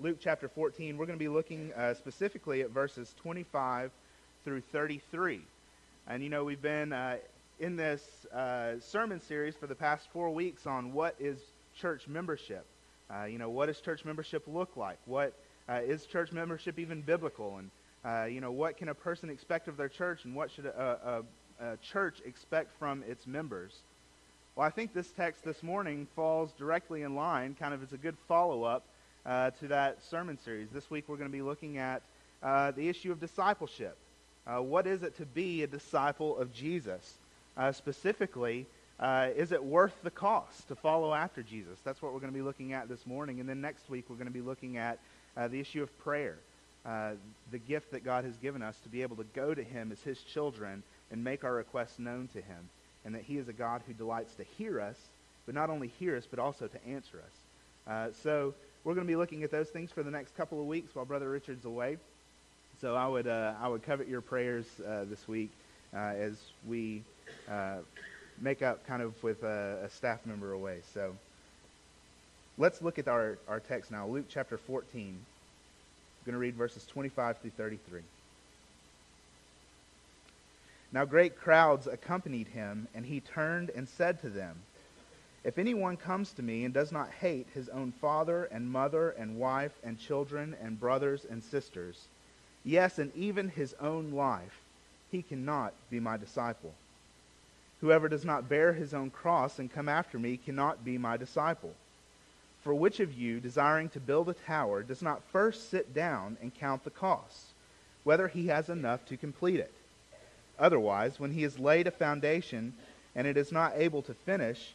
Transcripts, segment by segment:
Luke chapter 14. We're going to be looking uh, specifically at verses 25 through 33. And you know, we've been uh, in this uh, sermon series for the past four weeks on what is church membership. Uh, you know, what does church membership look like? What uh, is church membership even biblical? And uh, you know, what can a person expect of their church, and what should a, a, a church expect from its members? Well, I think this text this morning falls directly in line, kind of as a good follow up uh, to that sermon series. This week we're going to be looking at uh, the issue of discipleship. Uh, what is it to be a disciple of Jesus? Uh, specifically, uh, is it worth the cost to follow after Jesus? That's what we're going to be looking at this morning. And then next week we're going to be looking at uh, the issue of prayer, the gift that God has given us to be able to go to Him as His children and make our requests known to Him. And that He is a God who delights to hear us, but not only hear us, but also to answer us. so we're going to be looking at those things for the next couple of weeks while Brother Richard's away. So I would, uh, I would covet your prayers uh, this week uh, as we uh, make up kind of with a, a, staff member away. So let's look at our, our text now. Luke chapter 14. I'm going to read verses 25 through 33. Now great crowds accompanied him, and he turned and said to them, if anyone comes to me and does not hate his own father and mother and wife and children and brothers and sisters, yes, and even his own life, he cannot be my disciple. Whoever does not bear his own cross and come after me cannot be my disciple. For which of you, desiring to build a tower, does not first sit down and count the costs, whether he has enough to complete it? Otherwise, when he has laid a foundation and it is not able to finish,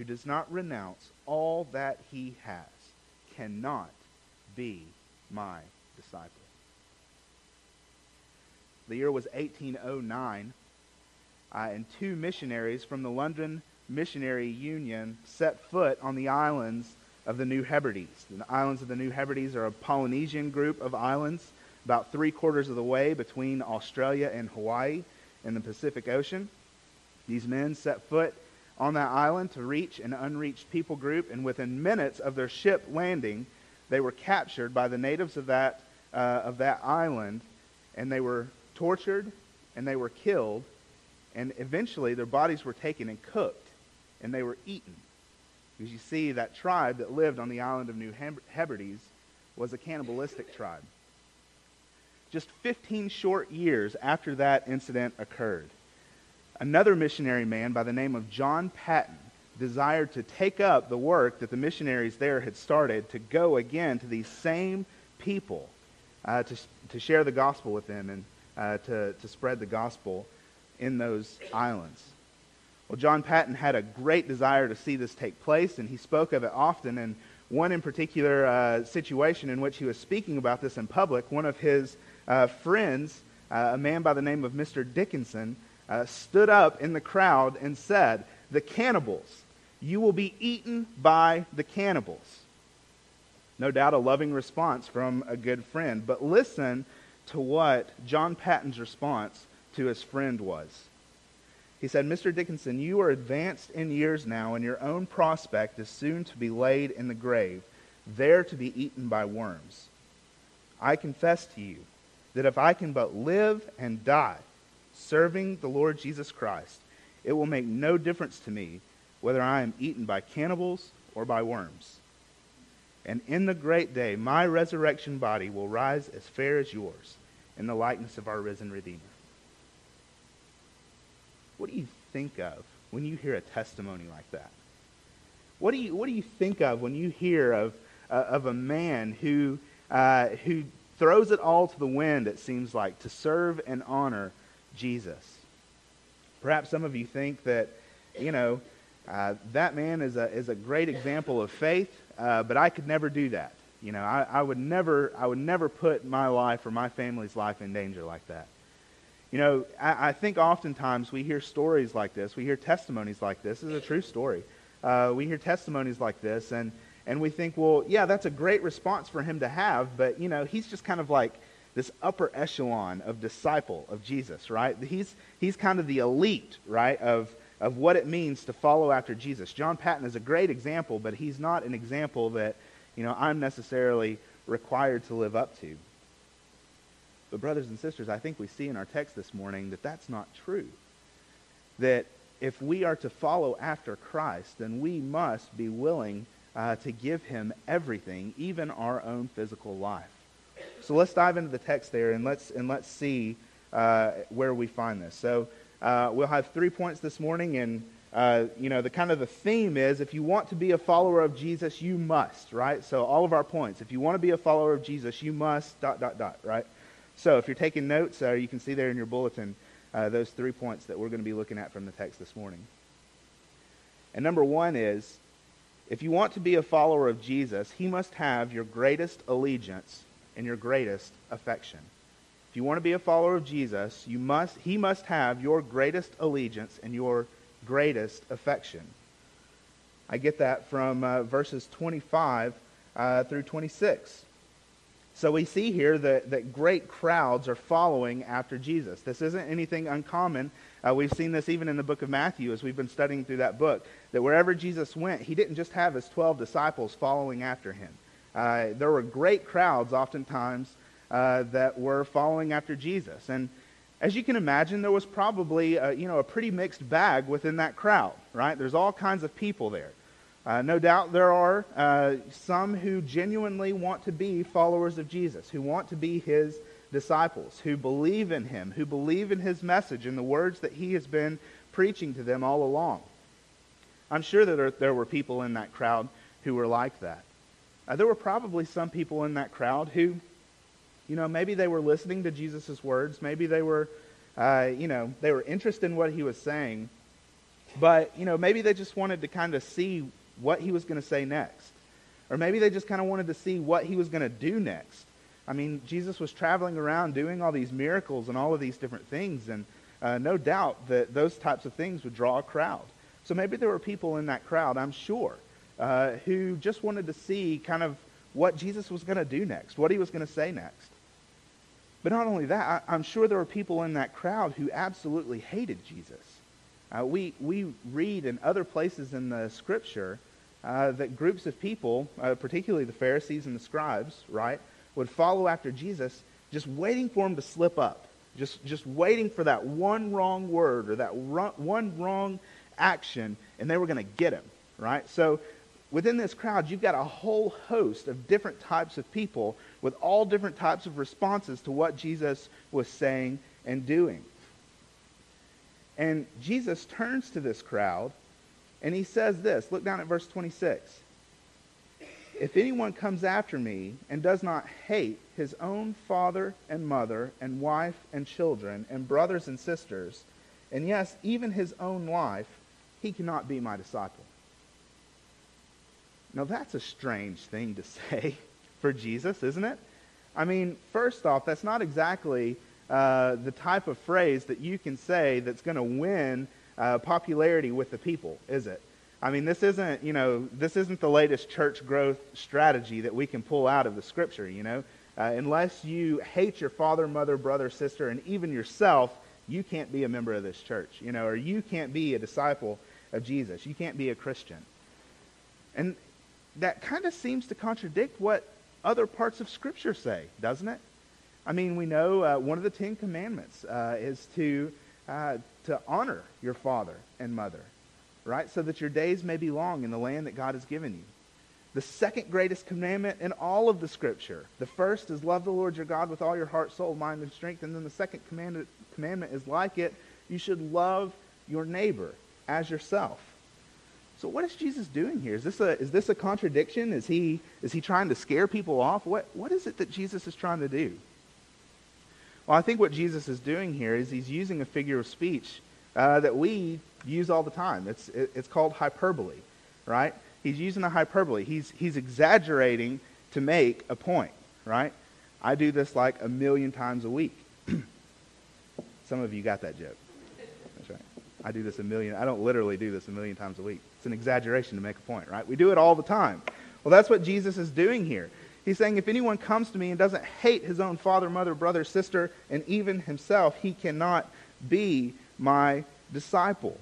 who does not renounce all that he has cannot be my disciple. The year was 1809, uh, and two missionaries from the London Missionary Union set foot on the islands of the New Hebrides. The islands of the New Hebrides are a Polynesian group of islands about three quarters of the way between Australia and Hawaii in the Pacific Ocean. These men set foot on that island to reach an unreached people group, and within minutes of their ship landing, they were captured by the natives of that, uh, of that island, and they were tortured and they were killed, and eventually their bodies were taken and cooked, and they were eaten. Because you see, that tribe that lived on the island of New Hebrides was a cannibalistic tribe. Just 15 short years after that incident occurred, Another missionary man by the name of John Paton desired to take up the work that the missionaries there had started to go again to these same people uh, to, to share the gospel with them and uh, to, to spread the gospel in those islands. Well, John Paton had a great desire to see this take place, and he spoke of it often. And one in particular uh, situation in which he was speaking about this in public, one of his uh, friends, uh, a man by the name of Mr. Dickinson, uh, stood up in the crowd and said, The cannibals, you will be eaten by the cannibals. No doubt a loving response from a good friend. But listen to what John Paton's response to his friend was. He said, Mr. Dickinson, you are advanced in years now, and your own prospect is soon to be laid in the grave, there to be eaten by worms. I confess to you that if I can but live and die serving the Lord Jesus Christ, it will make no difference to me whether I am eaten by cannibals or by worms. And in the great day, my resurrection body will rise as fair as yours in the likeness of our risen Redeemer. What do you think of when you hear a testimony like that? What do you, what do you think of when you hear of, uh, of a man who, uh, who throws it all to the wind, it seems like, to serve and honor Jesus. Perhaps some of you think that, you know, uh, that man is a, is a great example of faith, uh, but I could never do that. You know, I, I would never, I would never put my life or my family's life in danger like that. You know, I, I think oftentimes we hear stories like this. We hear testimonies like this. This is a true story. Uh, we hear testimonies like this, and, and we think, well, yeah, that's a great response for him to have, but, you know, he's just kind of like this upper echelon of disciple of Jesus, right? He's, he's kind of the elite, right, of, of what it means to follow after Jesus. John Paton is a great example, but he's not an example that, you know, I'm necessarily required to live up to. But, brothers and sisters, I think we see in our text this morning that that's not true. That if we are to follow after Christ, then we must be willing uh, to give him everything, even our own physical life. So let's dive into the text there and let's, and let's see uh, where we find this. So uh, we'll have three points this morning, and uh, you know the kind of the theme is if you want to be a follower of Jesus, you must, right? So all of our points. If you want to be a follower of Jesus, you must dot dot dot, right? So if you're taking notes, uh, you can see there in your bulletin uh, those three points that we're going to be looking at from the text this morning. And number one is if you want to be a follower of Jesus, he must have your greatest allegiance and your greatest affection. If you want to be a follower of Jesus, you must, he must have your greatest allegiance and your greatest affection. I get that from uh, verses 25 uh, through 26. So we see here that, that great crowds are following after Jesus. This isn't anything uncommon. Uh, we've seen this even in the book of Matthew as we've been studying through that book, that wherever Jesus went, he didn't just have his 12 disciples following after him. Uh, there were great crowds oftentimes uh, that were following after Jesus. And as you can imagine, there was probably a, you know, a pretty mixed bag within that crowd, right? There's all kinds of people there. Uh, no doubt there are uh, some who genuinely want to be followers of Jesus, who want to be his disciples, who believe in him, who believe in his message and the words that he has been preaching to them all along. I'm sure that there, there were people in that crowd who were like that. Uh, there were probably some people in that crowd who, you know, maybe they were listening to Jesus' words, maybe they were, uh, you know, they were interested in what he was saying, but, you know, maybe they just wanted to kind of see what he was going to say next. Or maybe they just kind of wanted to see what he was going to do next. I mean, Jesus was traveling around doing all these miracles and all of these different things, and uh, no doubt that those types of things would draw a crowd. So maybe there were people in that crowd, I'm sure, uh, who just wanted to see kind of what Jesus was going to do next, what he was going to say next. But not only that, I, am sure there were people in that crowd who absolutely hated Jesus. Uh, we, we read in other places in the scripture uh, that groups of people, uh, particularly the Pharisees and the scribes, right, would follow after Jesus, just waiting for him to slip up, just, just waiting for that one wrong word or that one wrong action, and they were going to get him, right? So within this crowd, you've got a whole host of different types of people with all different types of responses to what Jesus was saying and doing. And Jesus turns to this crowd and he says this look down at verse 26. If anyone comes after me and does not hate his own father and mother and wife and children and brothers and sisters, and yes, even his own life, he cannot be my disciple. Now, that's a strange thing to say for Jesus, isn't it? I mean, first off, that's not exactly uh, the type of phrase that you can say that's going to win uh, popularity with the people, is it? I mean, this isn't, you know, this isn't the latest church growth strategy that we can pull out of the scripture, you know. Uh, unless you hate your father, mother, brother, sister, and even yourself, you can't be a member of this church, you know, or you can't be a disciple of Jesus. You can't be a Christian. And that kind of seems to contradict what other parts of Scripture say, doesn't it? I mean, we know uh, one of the Ten Commandments uh, is to, uh, to honor your father and mother right? So that your days may be long in the land that God has given you. The second greatest commandment in all of the scripture. The first is love the Lord your God with all your heart, soul, mind, and strength. And then the second commandment, commandment is like it. You should love your neighbor as yourself. So what is Jesus doing here? Is this a, is this a contradiction? Is he, is he trying to scare people off? What, what is it that Jesus is trying to do? Well, I think what Jesus is doing here is he's using a figure of speech uh, that we use all the time. It's, it, it's called hyperbole, right? He's using a hyperbole. He's, he's exaggerating to make a point, right? I do this like a million times a week. Some of you got that joke. That's right. I do this a million. I don't literally do this a million times a week. It's an exaggeration to make a point, right? We do it all the time. Well, that's what Jesus is doing here. He's saying if anyone comes to me and doesn't hate his own father, mother, brother, sister, and even himself, he cannot be my disciple.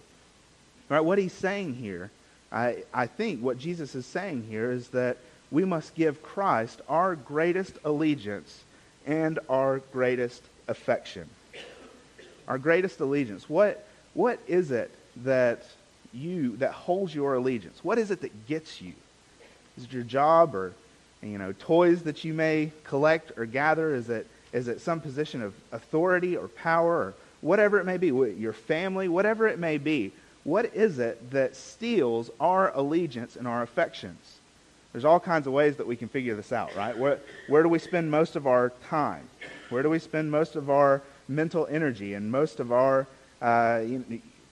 Right? What he's saying here, I, I think what Jesus is saying here is that we must give Christ our greatest allegiance and our greatest affection. Our greatest allegiance. What, what is it that you that holds your allegiance? What is it that gets you? Is it your job or you know toys that you may collect or gather? Is it is it some position of authority or power or whatever it may be? Your family, whatever it may be. What is it that steals our allegiance and our affections? There's all kinds of ways that we can figure this out, right? Where, where do we spend most of our time? Where do we spend most of our mental energy and most of our uh,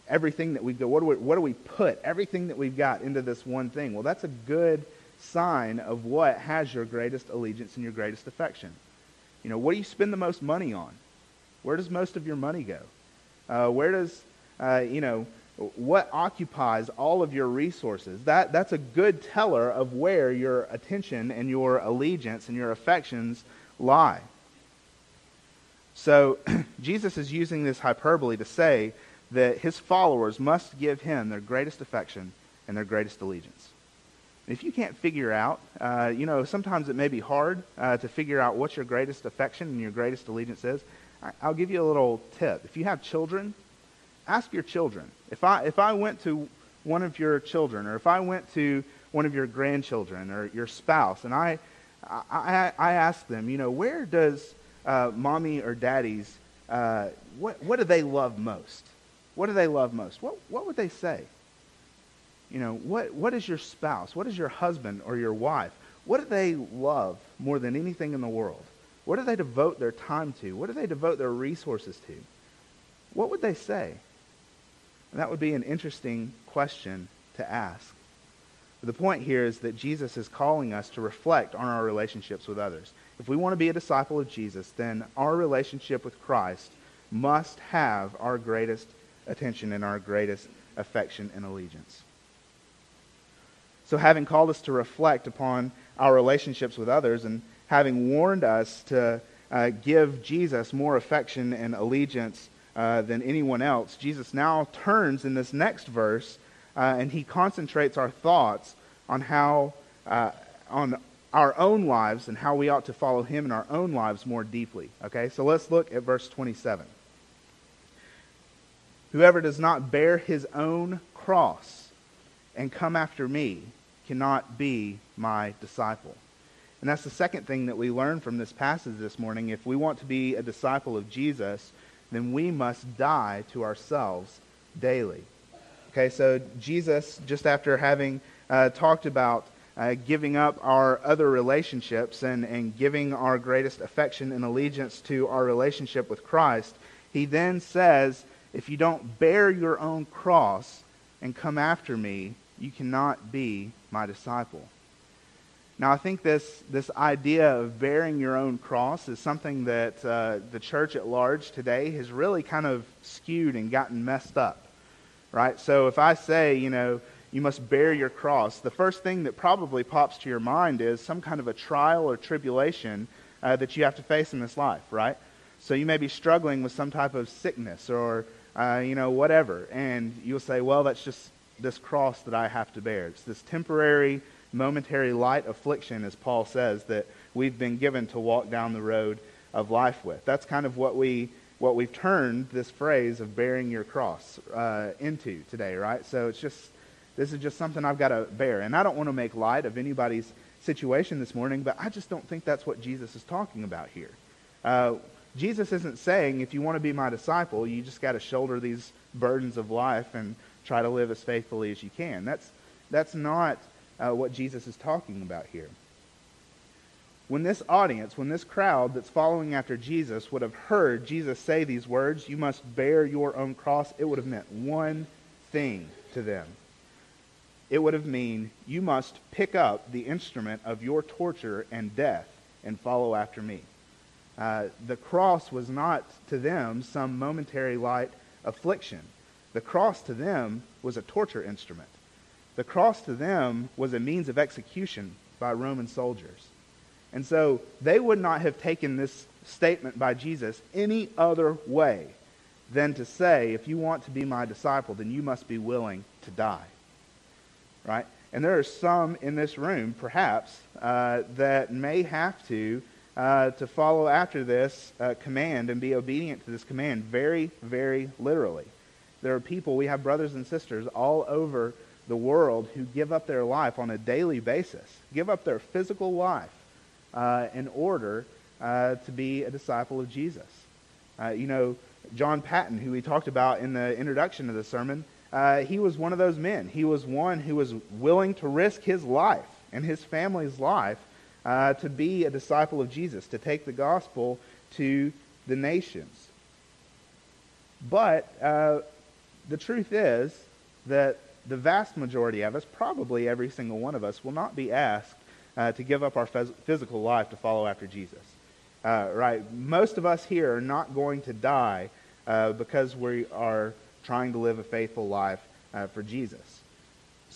everything that we go? What do we, what do we put everything that we've got into this one thing? Well, that's a good sign of what has your greatest allegiance and your greatest affection. You know, what do you spend the most money on? Where does most of your money go? Uh, where does, uh, you know, what occupies all of your resources? That, that's a good teller of where your attention and your allegiance and your affections lie. So Jesus is using this hyperbole to say that his followers must give him their greatest affection and their greatest allegiance. If you can't figure out, uh, you know, sometimes it may be hard uh, to figure out what your greatest affection and your greatest allegiance is. I'll give you a little tip. If you have children, ask your children. If I, if I went to one of your children, or if I went to one of your grandchildren or your spouse, and I, I, I ask them, you know, where does uh, mommy or daddy's, uh, what, what do they love most? What do they love most? What, what would they say? You know, what, what is your spouse? What is your husband or your wife? What do they love more than anything in the world? What do they devote their time to? What do they devote their resources to? What would they say? And that would be an interesting question to ask. But the point here is that Jesus is calling us to reflect on our relationships with others. If we want to be a disciple of Jesus, then our relationship with Christ must have our greatest attention and our greatest affection and allegiance. So, having called us to reflect upon our relationships with others and having warned us to uh, give Jesus more affection and allegiance uh, than anyone else, Jesus now turns in this next verse uh, and he concentrates our thoughts on how, uh, on our own lives and how we ought to follow him in our own lives more deeply. Okay, so let's look at verse 27. Whoever does not bear his own cross and come after me cannot be my disciple. And that's the second thing that we learn from this passage this morning. If we want to be a disciple of Jesus, then we must die to ourselves daily. Okay, so Jesus, just after having uh, talked about uh, giving up our other relationships and, and giving our greatest affection and allegiance to our relationship with Christ, he then says, If you don't bear your own cross and come after me, you cannot be my disciple. Now, I think this, this idea of bearing your own cross is something that uh, the church at large today has really kind of skewed and gotten messed up, right? So if I say, you know, you must bear your cross, the first thing that probably pops to your mind is some kind of a trial or tribulation uh, that you have to face in this life, right? So you may be struggling with some type of sickness or, uh, you know, whatever, and you'll say, well, that's just this cross that I have to bear. It's this temporary momentary light affliction, as Paul says, that we've been given to walk down the road of life with. That's kind of what we what we've turned this phrase of bearing your cross uh, into today, right? So it's just this is just something I've got to bear, and I don't want to make light of anybody's situation this morning, but I just don't think that's what Jesus is talking about here. Uh, Jesus isn't saying if you want to be my disciple, you just got to shoulder these burdens of life and try to live as faithfully as you can. That's that's not uh, what Jesus is talking about here. When this audience, when this crowd that's following after Jesus would have heard Jesus say these words, you must bear your own cross, it would have meant one thing to them. it would have mean you must pick up the instrument of your torture and death and follow after me. Uh, the cross was not to them some momentary light affliction. The cross to them was a torture instrument. The cross to them was a means of execution by Roman soldiers. And so they would not have taken this statement by Jesus any other way than to say, if you want to be my disciple, then you must be willing to die. Right? And there are some in this room, perhaps, uh, that may have to uh, to follow after this uh, command and be obedient to this command very, very literally. There are people, we have brothers and sisters all over the world who give up their life on a daily basis, give up their physical life uh, in order uh, to be a disciple of Jesus. Uh, you know, John Paton, who we talked about in the introduction of the sermon, uh, he was one of those men. He was one who was willing to risk his life and his family's life uh, to be a disciple of Jesus, to take the gospel to the nations. But uh, the truth is that the vast majority of us, probably every single one of us, will not be asked uh, to give up our phys- physical life to follow after Jesus. Uh, right? Most of us here are not going to die uh, because we are trying to live a faithful life uh, for Jesus.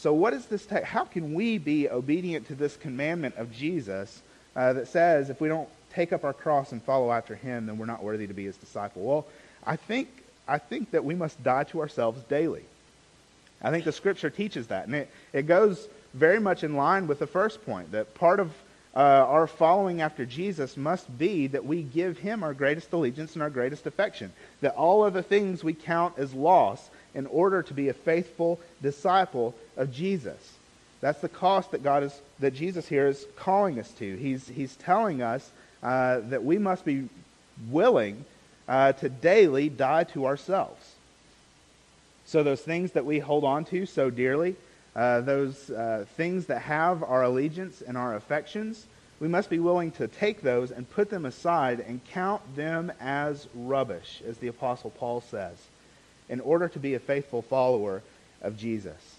So, what is this? Te- how can we be obedient to this commandment of Jesus uh, that says if we don't take up our cross and follow after Him, then we're not worthy to be His disciple? Well, I think I think that we must die to ourselves daily. I think the Scripture teaches that, and it, it goes very much in line with the first point that part of uh, our following after Jesus must be that we give him our greatest allegiance and our greatest affection. That all other things we count as loss in order to be a faithful disciple of Jesus. That's the cost that God is, that Jesus here is calling us to. He's, he's telling us uh, that we must be willing uh, to daily die to ourselves. So those things that we hold on to so dearly, uh, those uh, things that have our allegiance and our affections, we must be willing to take those and put them aside and count them as rubbish, as the Apostle Paul says, in order to be a faithful follower of Jesus.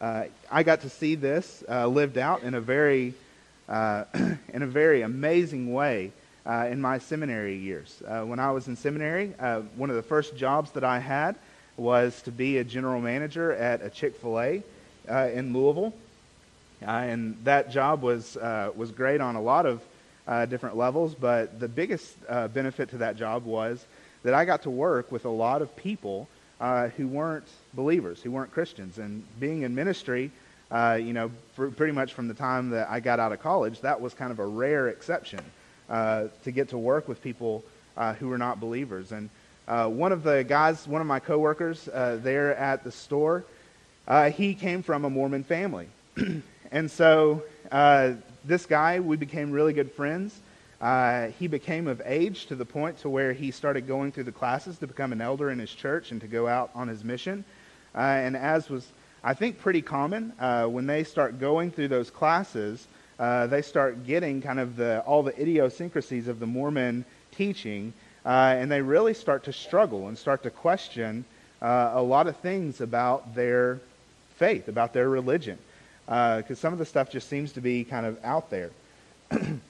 Uh, I got to see this uh, lived out in a very, uh, in a very amazing way uh, in my seminary years. when I was in seminary, one of the first jobs that I had was to be a general manager at a Chick fil A uh, in Louisville. Uh, and that job was, uh, was great on a lot of uh, different levels, but the biggest uh, benefit to that job was that I got to work with a lot of people uh, who weren't believers, who weren't Christians. And being in ministry, you know, pretty much from the time that I got out of college, that was kind of a rare exception to get to work with people who were not believers. And uh, one of the guys, one of my coworkers uh, there at the store, uh, he came from a Mormon family. and so uh, this guy, we became really good friends. Uh, he became of age to the point to where he started going through the classes to become an elder in his church and to go out on his mission. Uh, and as was, I think, pretty common, when they start going through those classes, they start getting kind of the, all the idiosyncrasies of the Mormon teaching uh, and they really start to struggle and start to question uh, a lot of things about their faith, about their religion, because uh, some of the stuff just seems to be kind of out there.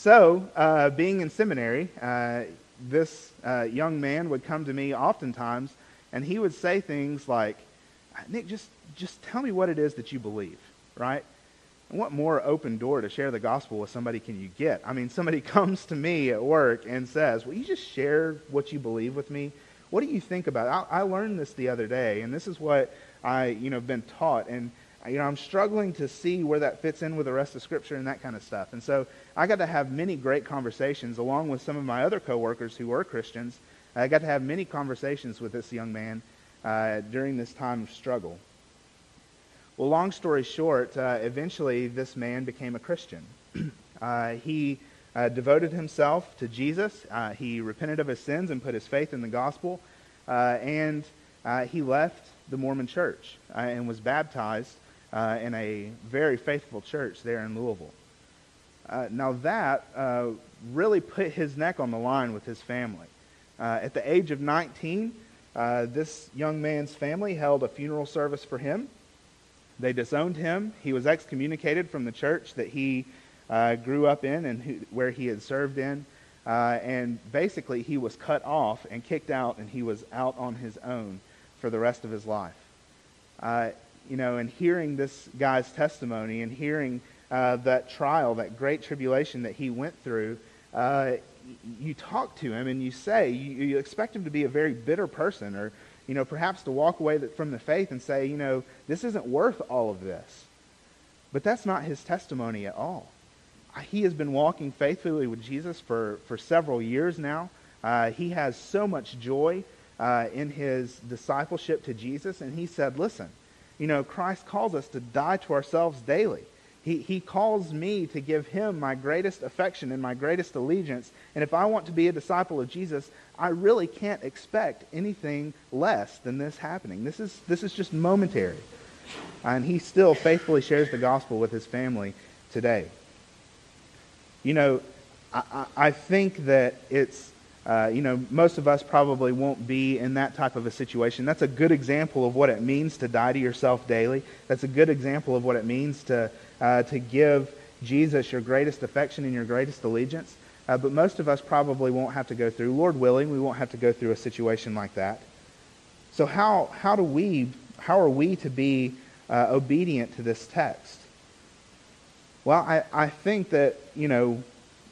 so, uh, being in seminary, uh, this uh, young man would come to me oftentimes, and he would say things like, Nick, just, just tell me what it is that you believe, right? And what more open door to share the gospel with somebody can you get? I mean, somebody comes to me at work and says, Will you just share what you believe with me? What do you think about it? I, I learned this the other day, and this is what I, you know, been taught. And, you know, I'm struggling to see where that fits in with the rest of Scripture and that kind of stuff. And so I got to have many great conversations along with some of my other coworkers who were Christians. I got to have many conversations with this young man uh, during this time of struggle. Well, long story short, uh, eventually this man became a Christian. uh, he uh, devoted himself to Jesus. Uh, he repented of his sins and put his faith in the gospel. Uh, and he left the Mormon church and was baptized Uh, in a very faithful church there in Louisville. Uh, now, that uh, really put his neck on the line with his family. at the age of 19, this young man's family held a funeral service for him. They disowned him. He was excommunicated from the church that he uh, grew up in and who, where he had served in. Uh, and basically, he was cut off and kicked out, and he was out on his own for the rest of his life. You know, and hearing this guy's testimony and hearing uh, that trial, that great tribulation that he went through, uh, you talk to him and you say, you, you, expect him to be a very bitter person or, you know, perhaps to walk away from the faith and say, you know, this isn't worth all of this. But that's not his testimony at all. He has been walking faithfully with Jesus for, for several years now. Uh, he has so much joy uh, in his discipleship to Jesus, and he said, listen, you know, Christ calls us to die to ourselves daily. He, he calls me to give him my greatest affection and my greatest allegiance. And if I want to be a disciple of Jesus, I really can't expect anything less than this happening. This is, this is just momentary. And he still faithfully shares the gospel with his family today. You know, I, I think that it's, uh, you know, most of us probably won't be in that type of a situation. That's a good example of what it means to die to yourself daily. That's a good example of what it means to uh, to give Jesus your greatest affection and your greatest allegiance. Uh, but most of us probably won't have to go through, Lord willing, we won't have to go through a situation like that. So how, how do we, how are we to be uh, obedient to this text? Well, I, I think that, you know,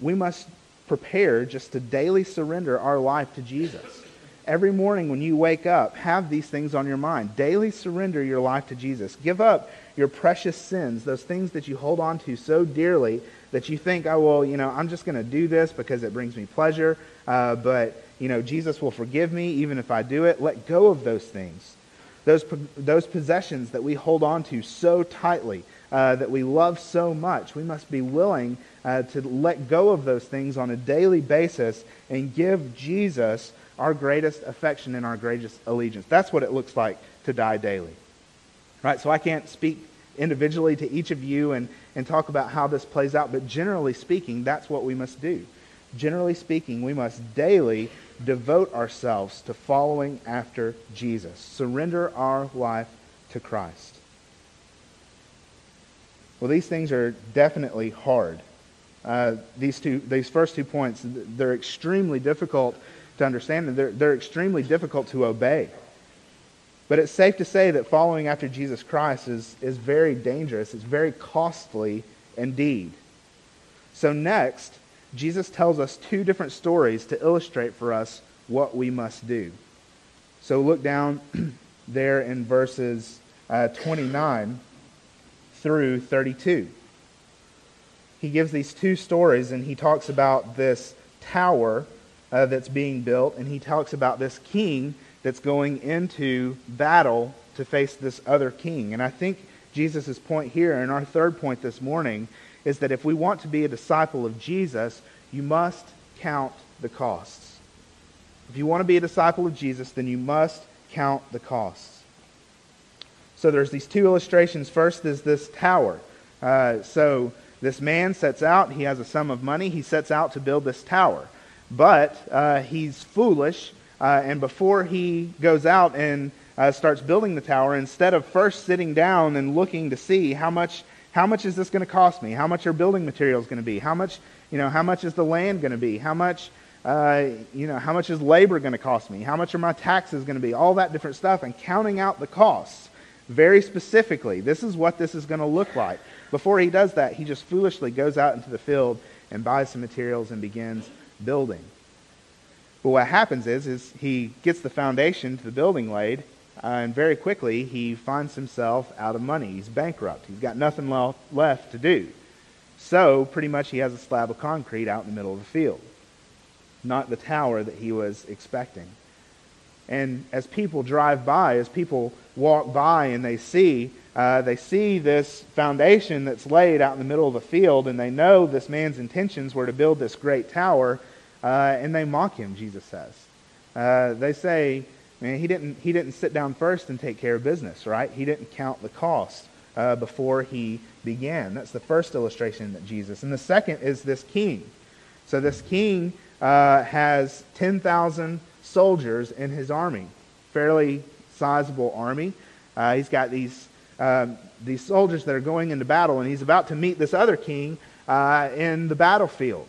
we must prepare just to daily surrender our life to Jesus. Every morning when you wake up, have these things on your mind. Daily surrender your life to Jesus. Give up your precious sins, those things that you hold on to so dearly that you think, oh, well, you know, I'm just going to do this because it brings me pleasure, uh, but, you know, Jesus will forgive me even if I do it. Let go of those things. Those, those possessions that we hold on to so tightly, uh, that we love so much, we must be willing uh, to let go of those things on a daily basis and give Jesus our greatest affection and our greatest allegiance. That's what it looks like to die daily. Right? So I can't speak individually to each of you and, and talk about how this plays out, but generally speaking, that's what we must do. Generally speaking, we must daily devote ourselves to following after Jesus, surrender our life to Christ. Well, these things are definitely hard. Uh, these two, these first two points, they're extremely difficult to understand, and they're, they're extremely difficult to obey. But it's safe to say that following after Jesus Christ is, is very dangerous. It's very costly indeed. So, next, Jesus tells us two different stories to illustrate for us what we must do. So, look down there in verses uh, 29 through 32. He gives these two stories, and he talks about this tower uh, that's being built, and he talks about this king that's going into battle to face this other king. And I think Jesus' point here, and our third point this morning, is that if we want to be a disciple of Jesus, you must count the costs. If you want to be a disciple of Jesus, then you must count the costs. So there's these two illustrations. First is this tower. Uh, so this man sets out, he has a sum of money, he sets out to build this tower. But uh, he's foolish uh, and before he goes out and uh, starts building the tower, instead of first sitting down and looking to see how much how much is this going to cost me? How much are building materials going to be? How much you know? How much is the land going to be? How much uh, you know? How much is labor going to cost me? How much are my taxes going to be? All that different stuff, and counting out the costs very specifically. This is what this is going to look like. Before he does that, he just foolishly goes out into the field and buys some materials and begins building. But what happens is, is he gets the foundation to the building laid, uh, and very quickly he finds himself out of money. He's bankrupt. He's got nothing left to do. So pretty much he has a slab of concrete out in the middle of the field, not the tower that he was expecting. And as people drive by, as people walk by and they see, uh, they see this foundation that's laid out in the middle of the field, and they know this man's intentions were to build this great tower uh, and they mock him, Jesus says. Uh, they say, man, he didn't, he didn't sit down first and take care of business, right? He didn't count the cost uh, before he began. That's the first illustration that Jesus. And the second is this king. So this king uh, has 10,000 soldiers in his army, fairly sizable army. Uh, he's got these um, these soldiers that are going into battle, and he's about to meet this other king uh, in the battlefield.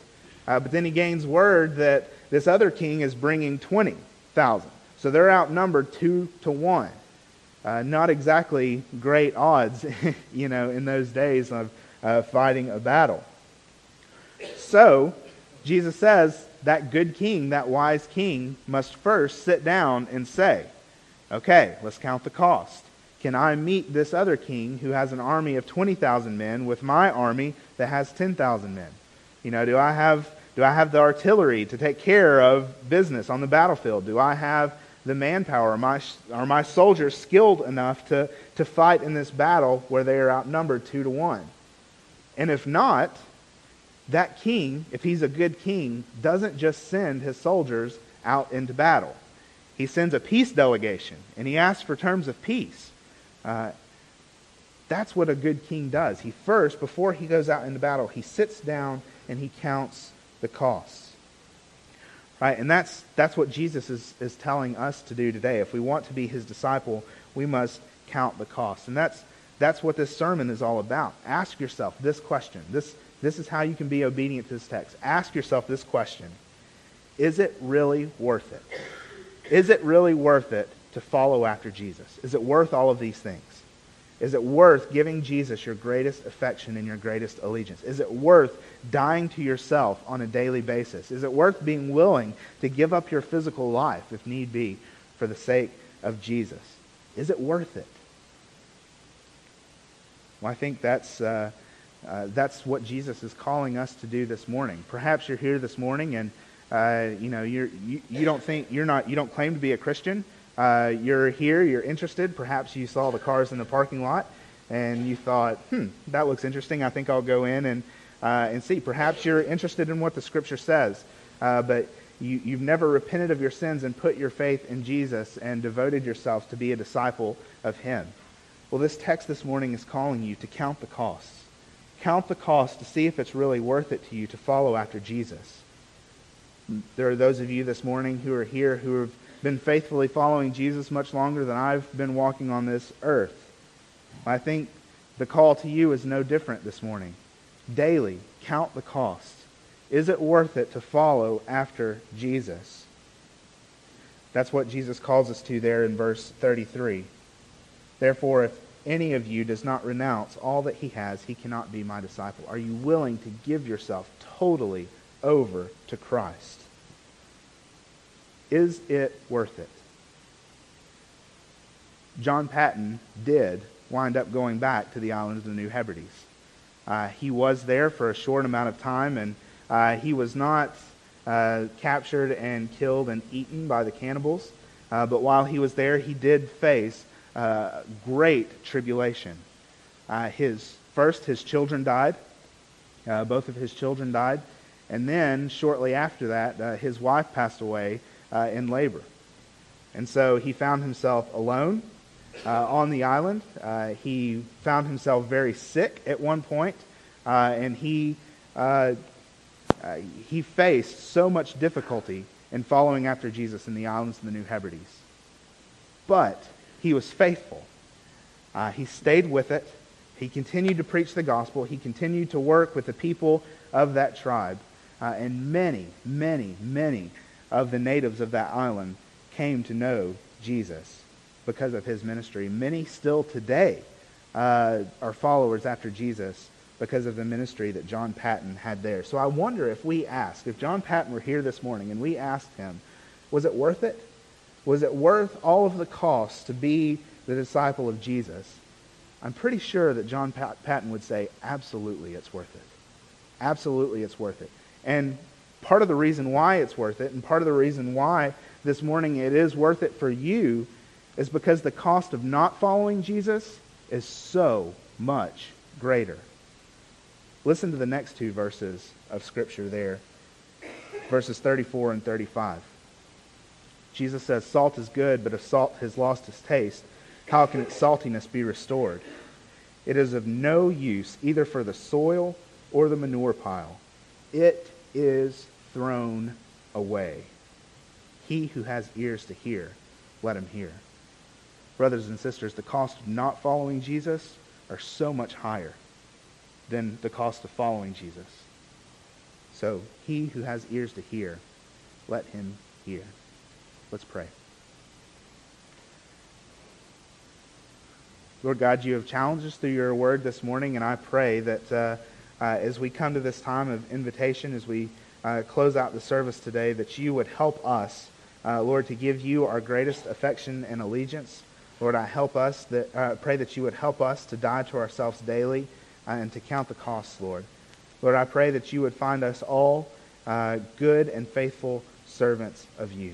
Uh, but then he gains word that this other king is bringing 20,000. So they're outnumbered two to one. Uh, not exactly great odds, you know, in those days of fighting a battle. So Jesus says that good king, that wise king, must first sit down and say, okay, let's count the cost. Can I meet this other king who has an army of 20,000 men with my army that has 10,000 men? You know, do I have do I have the artillery to take care of business on the battlefield? Do I have the manpower? Are my, are my soldiers skilled enough to, to fight in this battle where they are outnumbered two to one? And if not, that king, if he's a good king, doesn't just send his soldiers out into battle. He sends a peace delegation and he asks for terms of peace. Uh, that's what a good king does. He first, before he goes out into battle, he sits down and he counts the costs. Right? And that's, that's what Jesus is, is telling us to do today. If we want to be his disciple, we must count the costs. And that's, that's what this sermon is all about. Ask yourself this question. This, this is how you can be obedient to this text. Ask yourself this question Is it really worth it? Is it really worth it to follow after Jesus? Is it worth all of these things? Is it worth giving Jesus your greatest affection and your greatest allegiance? Is it worth dying to yourself on a daily basis? Is it worth being willing to give up your physical life, if need be, for the sake of Jesus? Is it worth it? Well, I think that's, uh, uh, that's what Jesus is calling us to do this morning. Perhaps you're here this morning and uh, you know you're, you, you don't think you're not you don't claim to be a Christian. Uh, you're here, you're interested. Perhaps you saw the cars in the parking lot and you thought, hmm, that looks interesting. I think I'll go in and uh, and see. Perhaps you're interested in what the Scripture says, uh, but you, you've never repented of your sins and put your faith in Jesus and devoted yourself to be a disciple of Him. Well, this text this morning is calling you to count the costs. Count the cost to see if it's really worth it to you to follow after Jesus. There are those of you this morning who are here who have been faithfully following Jesus much longer than I've been walking on this earth. I think the call to you is no different this morning daily. Count the cost. Is it worth it to follow after Jesus? That's what Jesus calls us to there in verse 33. Therefore, if any of you does not renounce all that he has, he cannot be my disciple. Are you willing to give yourself totally over to Christ? Is it worth it? John Paton did wind up going back to the island of the New Hebrides. Uh, he was there for a short amount of time, and uh, he was not uh, captured and killed and eaten by the cannibals. Uh, but while he was there, he did face uh, great tribulation. Uh, his first, his children died. both of his children died, and then shortly after that, his wife passed away in labor. And so he found himself alone uh, on the island. Uh, he found himself very sick at one point, uh, and he, uh, uh, he faced so much difficulty in following after Jesus in the islands of the New Hebrides. But he was faithful. Uh, he stayed with it. He continued to preach the gospel. He continued to work with the people of that tribe. and many, many, many of the natives of that island came to know Jesus because of his ministry. Many still today uh, are followers after Jesus because of the ministry that John Paton had there. So I wonder if we asked, if John Paton were here this morning and we asked him, was it worth it? Was it worth all of the cost to be the disciple of Jesus? I'm pretty sure that John Paton would say, absolutely, it's worth it. Absolutely, it's worth it. And part of the reason why it's worth it, and part of the reason why this morning it is worth it for you, is because the cost of not following Jesus is so much greater. Listen to the next two verses of Scripture there, verses 34 and 35. Jesus says, Salt is good, but if salt has lost its taste, how can its saltiness be restored? It is of no use either for the soil or the manure pile. It is thrown away. He who has ears to hear, let him hear. brothers and sisters, the cost of not following Jesus are so much higher than the cost of following Jesus. So he who has ears to hear, let him hear. Let's pray. Lord God, you have challenged us through your word this morning, and I pray that uh, uh, as we come to this time of invitation, as we uh, close out the service today, that you would help us, uh, Lord, to give you our greatest affection and allegiance. Lord, I help us that uh, pray that you would help us to die to ourselves daily uh, and to count the costs, Lord. Lord, I pray that you would find us all good and faithful servants of you.